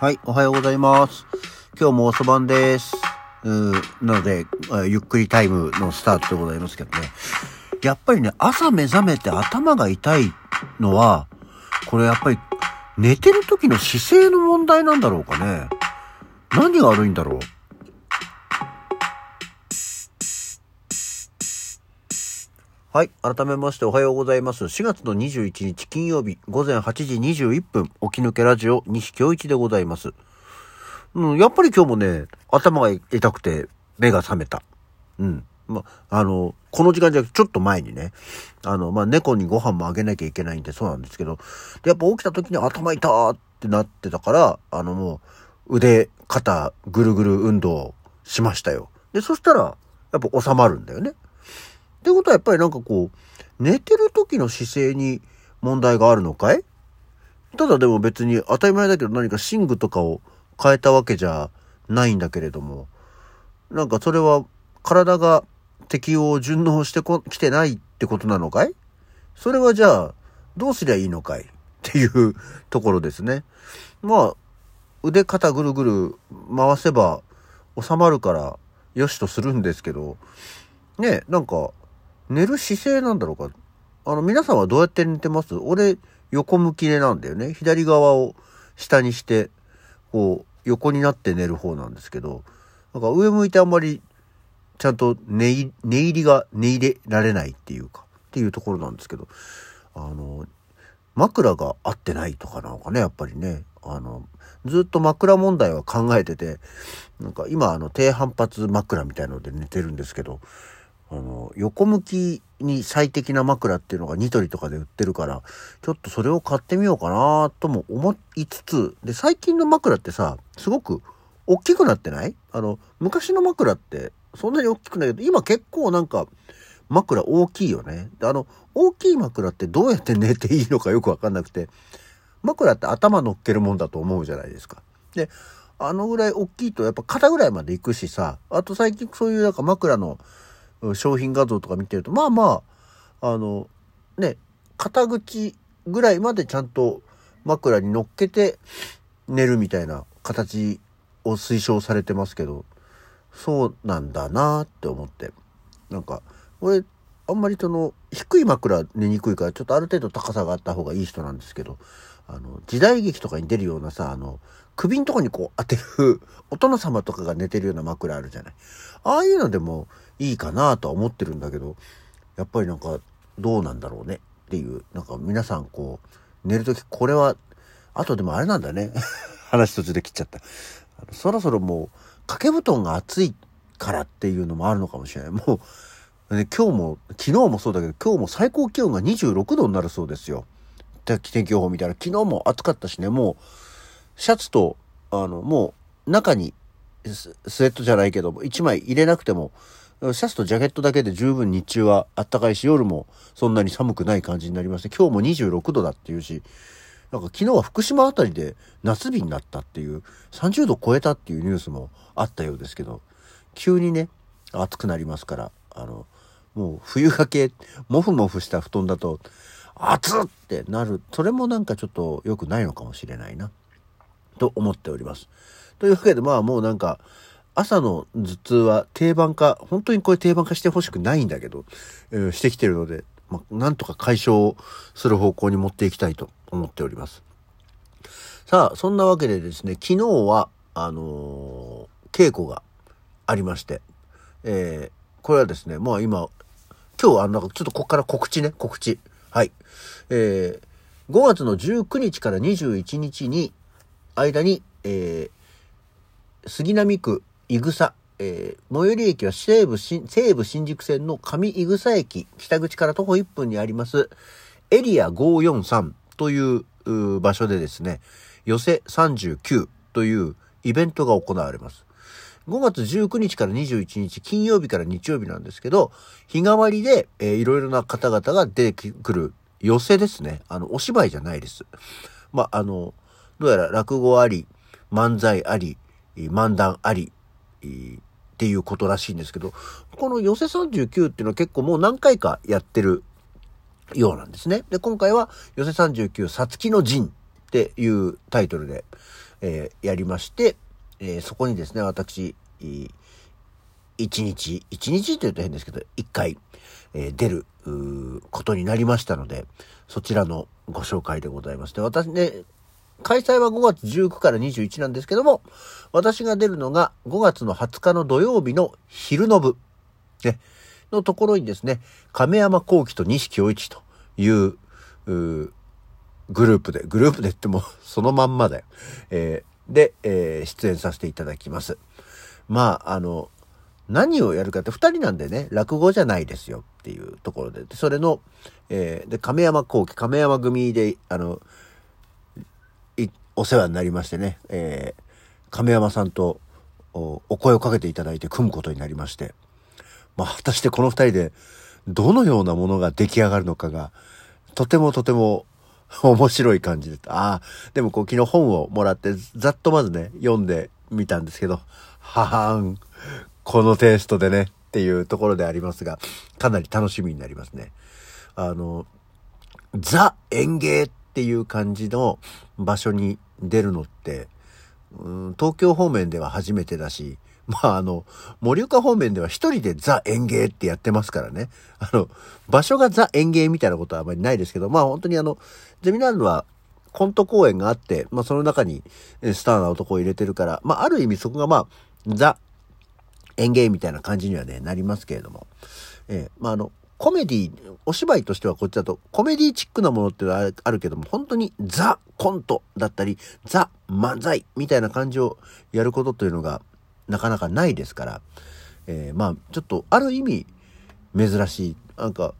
はい、おはようございます。今日も遅番です。うーなので、ゆっくりタイムのスタートでございますけどね。やっぱりね、朝目覚めて頭が痛いのは、これやっぱり寝てる時の姿勢の問題なんだろうかね。何が悪いんだろう？はい。改めましておはようございます。4月の21日金曜日午前8時21分、起き抜けラジオ西京一でございます。うん、やっぱり今日もね、頭が痛くて目が覚めた。うん。ま、あの、この時間じゃなくてちょっと前にね、あの、ま猫にご飯もあげなきゃいけないんでそうなんですけど、やっぱ起きた時に頭痛ーってなってたから、あのもう腕、肩、ぐるぐる運動しましたよ。で、そしたら、やっぱ収まるんだよね。ってことはやっぱりなんかこう、寝てる時の姿勢に問題があるのかい？ただでも別に当たり前だけど何か寝具とかを変えたわけじゃないんだけれども、なんかそれは体が適応順応してこきてないってことなのかい？それはじゃあどうすりゃいいのかい？っていうところですね。まあ、腕肩ぐるぐる回せば収まるからよしとするんですけど、ねなんか寝る姿勢なんだろうか。あの、皆さんはどうやって寝てます？俺、横向き寝なんだよね。左側を下にして、こう、横になって寝る方なんですけど、なんか上向いてあんまり、ちゃんと寝入寝入りが寝入れられないっていうか、っていうところなんですけど、あの、枕が合ってないとかなのかね、やっぱりね。あの、ずっと枕問題は考えてて、なんか今あの低反発枕みたいので寝てるんですけど、あの、横向きに最適な枕っていうのがニトリとかで売ってるから、ちょっとそれを買ってみようかなとも思いつつ、で、最近の枕ってさ、すごく大きくなってない？あの、昔の枕ってそんなに大きくないけど、今結構なんか枕大きいよね。であの、大きい枕ってどうやって寝ていいのかよくわかんなくて、枕って頭乗っけるもんだと思うじゃないですか。で、あのぐらい大きいとやっぱ肩ぐらいまで行くしさ、あと最近そういうなんか枕の商品画像とか見てると、まあまあ、あの、ね、肩口ぐらいまでちゃんと枕に乗っけて寝るみたいな形を推奨されてますけど、そうなんだなって思って。なんか、俺、あんまりその、低い枕寝にくいから、ちょっとある程度高さがあった方がいい人なんですけど、あの、時代劇とかに出るようなさ、あの、首んとこにこう当てる、お殿様とかが寝てるような枕あるじゃない。ああいうのでもいいかなとは思ってるんだけど、やっぱりなんか、どうなんだろうねっていう、なんか皆さんこう、寝るときこれは、あとでもあれなんだね。話途中で切っちゃった。そろそろもう、掛け布団が暑いからっていうのもあるのかもしれない。もう、今日も、昨日もそうだけど、今日も最高気温が26度になるそうですよ。天気予報見たら、昨日も暑かったしね、もう、シャツと、あの、もう、中にス、スウェットじゃないけど、1枚入れなくても、シャツとジャケットだけで十分日中は暖かいし、夜もそんなに寒くない感じになりまして、今日も26度だっていうし、なんか昨日は福島あたりで夏日になったっていう、30度超えたっていうニュースもあったようですけど、急にね、暑くなりますから、あの、もう冬掛け、もふもふした布団だと、暑っってなる。それもなんかちょっと良くないのかもしれないな。と思っております。というわけでまあもうなんか、朝の頭痛は定番化、本当にこれ定番化してほしくないんだけど、えーしてきてるので、まあ、なんとか解消する方向に持っていきたいと思っております。さあ、そんなわけでですね、昨日は、あのー稽古がありまして、えーこれはですね、まあ今、今日はあの、ちょっとここから告知ね、告知。はい。えー5月の19日から21日に、間に、えー杉並区井草、えー最寄り駅は西武新西武新宿線の上井草駅、北口から徒歩1分にあります、エリア543というう場所でですね、寄せ39というイベントが行われます。5月19日から21日、金曜日から日曜日なんですけど、日替わりで、えーいろいろな方々が出てくる寄せですね。あの、お芝居じゃないです。まあ、あの、どうやら落語あり、漫才あり、漫談あり、っていうことらしいんですけど、この寄せ39っていうのは結構もう何回かやってるようなんですね。で、今回は寄せ39さつきの陣っていうタイトルで、えー、やりまして、えー、そこにですね、私、一日、一日と言うと変ですけど、一回、えー、出る、ことになりましたので、そちらのご紹介でございます。で、私ね、開催は5月19から21なんですけども、私が出るのが5月の20日の土曜日の昼の部、ね、のところにですね、亀山幸喜と西京一という、うグループで、グループでっても そのまんまだよ。えー、で、えー、出演させていただきます。まあ、あの、何をやるかって二人なんでね、落語じゃないですよっていうところで、それの、えー、で、亀山幸喜、亀山組で、あの、お世話になりましてね、えー、亀山さんとお声をかけていただいて組むことになりまして、まあ、果たしてこの二人でどのようなものが出来上がるのかが、とてもとても面白い感じで。ああ、でもこう昨日本をもらってざっとまずね、読んでみたんですけど、ははん、このテイストでねっていうところでありますが、かなり楽しみになりますね。あの、ザ園芸っっていう感じの場所に出るのって、うん、東京方面では初めてだし、まああの、森岡方面では一人でザ園芸ってやってますからね。あの、場所がザ園芸みたいなことはあまりないですけど、まあ本当にあの、ゼミナールはコント公演があって、まあその中にスターな男を入れてるから、まあある意味そこがまあ、ザ園芸みたいな感じにはね、なりますけれども。えー、まああの、コメディ、お芝居としてはこっちだとコメディチックなものってあるけども、本当にザ・コントだったり、ザ・漫才みたいな感じをやることというのがなかなかないですから、えー、まあちょっとある意味珍しい。なんか、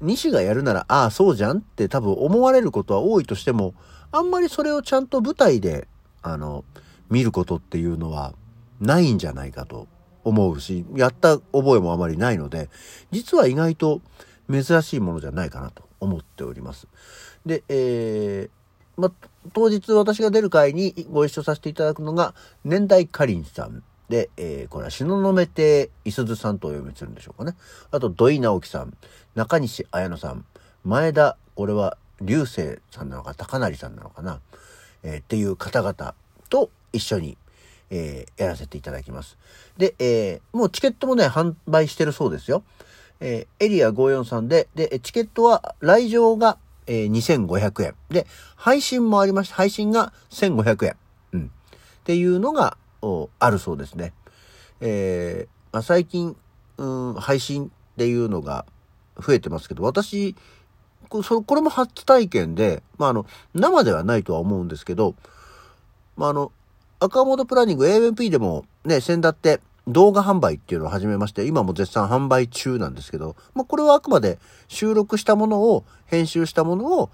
西がやるなら、ああ、そうじゃんって多分思われることは多いとしても、あんまりそれをちゃんと舞台で、あの、見ることっていうのはないんじゃないかと思うし、やった覚えもあまりないので、実は意外と珍しいものじゃないかなと思っております。で、えー、ま、当日私が出る会にご一緒させていただくのが、年代かりんさんで、えー、これは東雲亭いすずさんとお読みするんでしょうかね。あと、土井直樹さん、中西綾乃さん、前田、これは流星さんなのか、高成さんなのかな、えー、っていう方々と一緒にえー、やらせていただきます。で、えー、もうチケットもね、販売してるそうですよ。えー、エリア543で、で、チケットは来場が、えー、2500円。で、配信もありまして、配信が1500円。うん。っていうのが、あるそうですね。えー、まあ、最近、うん、配信っていうのが増えてますけど、私、これも初体験で、まあ、あの、生ではないとは思うんですけど、まあ、あの、赤モードプランニング AMP でもね、先だって動画販売っていうのを始めまして、今も絶賛販売中なんですけど、まあ、これはあくまで収録したものを、編集したもの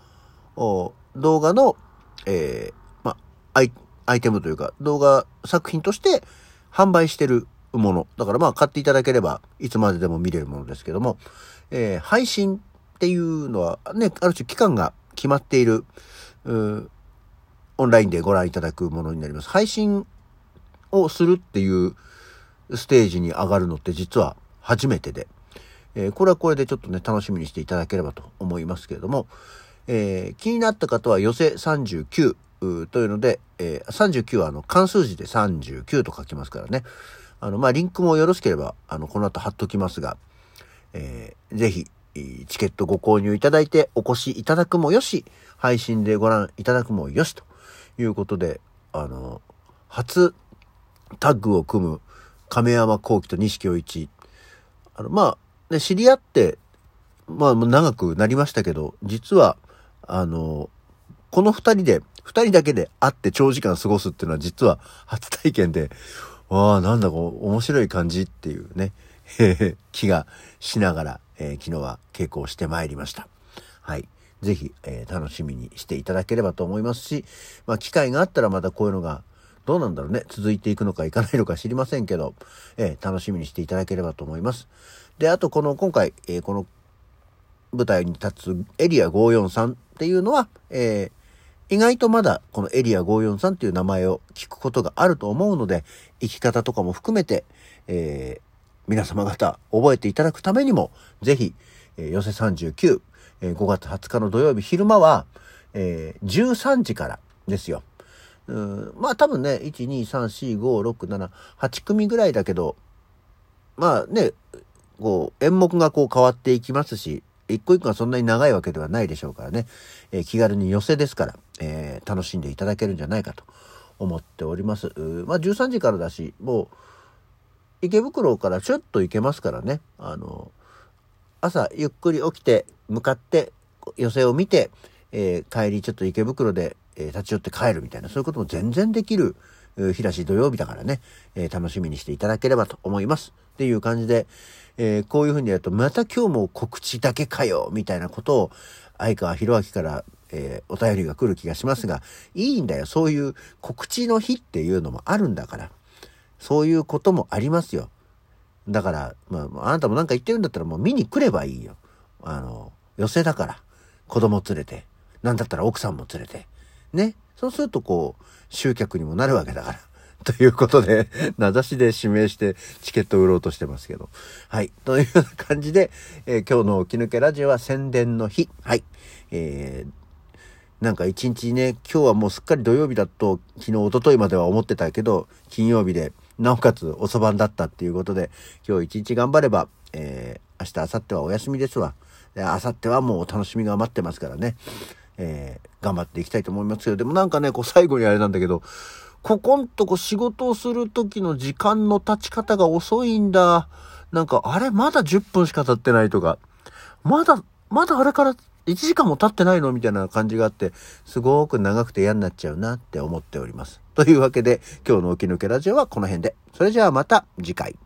を、動画の、えー、まあ、アイ、テムというか、動画作品として販売してるもの。だからまあ買っていただければ、いつまででも見れるものですけども、えー、配信っていうのはね、ある種期間が決まっている、うオンラインでご覧いただくものになります。配信をするっていうステージに上がるのって実は初めてで、えー、これはこれでちょっとね、楽しみにしていただければと思いますけれども、えー、気になった方は寄せ39というので、えー、39はあの関数字で39と書きますからね。あの、まあ、リンクもよろしければ、あの、この後貼っときますが、えー、ぜひ、チケットご購入いただいてお越しいただくもよし、配信でご覧いただくもよしということで、あの、初タッグを組む亀山幸喜と西京一。あの、まあ、ね、知り合って、まあ、長くなりましたけど、実は、あの、この二人で、二人だけで会って長時間過ごすっていうのは実は初体験で、わあ、なんだこう、面白い感じっていうね、気がしながら、えー、昨日は稽古をしてまいりました。はい。ぜひ、えー、楽しみにしていただければと思いますし、まあ、機会があったらまたこういうのが、どうなんだろうね、続いていくのかいかないのか知りませんけど、えー、楽しみにしていただければと思います。で、あとこの、今回、えー、この舞台に立つエリア543っていうのは、えー、意外とまだこのエリア543っていう名前を聞くことがあると思うので、生き方とかも含めて、え、皆様方覚えていただくためにも、ぜひ、えー、寄せ39、え、5月20日の土曜日昼間は、えー、13時からですよ。まあ多分ね、1、2、3、4、5、6、7、8組ぐらいだけど、まあね、こう、演目がこう変わっていきますし、一個一個がそんなに長いわけではないでしょうからね、えー、気軽に寄せですから、えー、楽しんでいただけるんじゃないかと思っております。まあ13時からだし、もう、池袋からちょっと行けますからね、あの、朝ゆっくり起きて向かって寄せを見て、えー、帰りちょっと池袋で、えー、立ち寄って帰るみたいな、そういうことも全然できる、日だし土曜日だからね、えー、楽しみにしていただければと思います。っていう感じで、えこういうふうにやると、また今日も告知だけかよみたいなことを、相川博明から、えお便りが来る気がしますが、いいんだよ。そういう告知の日っていうのもあるんだから。そういうこともありますよ。だから、まあ、あなたも何か言ってるんだったらもう見に来ればいいよ。あの、寄せだから。子供連れて。なんだったら奥さんも連れて。ね。そうするとこう、集客にもなるわけだから。ということで、名指しで指名してチケットを売ろうとしてますけど。はい。というような感じで、えー、今日の起き抜けラジオは宣伝の日。はい。えー、なんか一日ね、今日はもうすっかり土曜日だと、昨日、一昨日までは思ってたけど、金曜日で、なおかつ遅番だったっていうことで、今日一日頑張れば、えー、明日、明後日はお休みですわ。明後日はもう楽しみが待ってますからね。えー、頑張っていきたいと思いますけど、でもなんかね、こう最後にあれなんだけど、ここんとこ仕事をする時の時間の経ち方が遅いんだ。なんか、あれまだ10分しか経ってないとか、まだ、まだあれから1時間も経ってないの？みたいな感じがあって、すごく長くて嫌になっちゃうなって思っております。というわけで、今日の起き抜けラジオはこの辺で。それじゃあまた次回。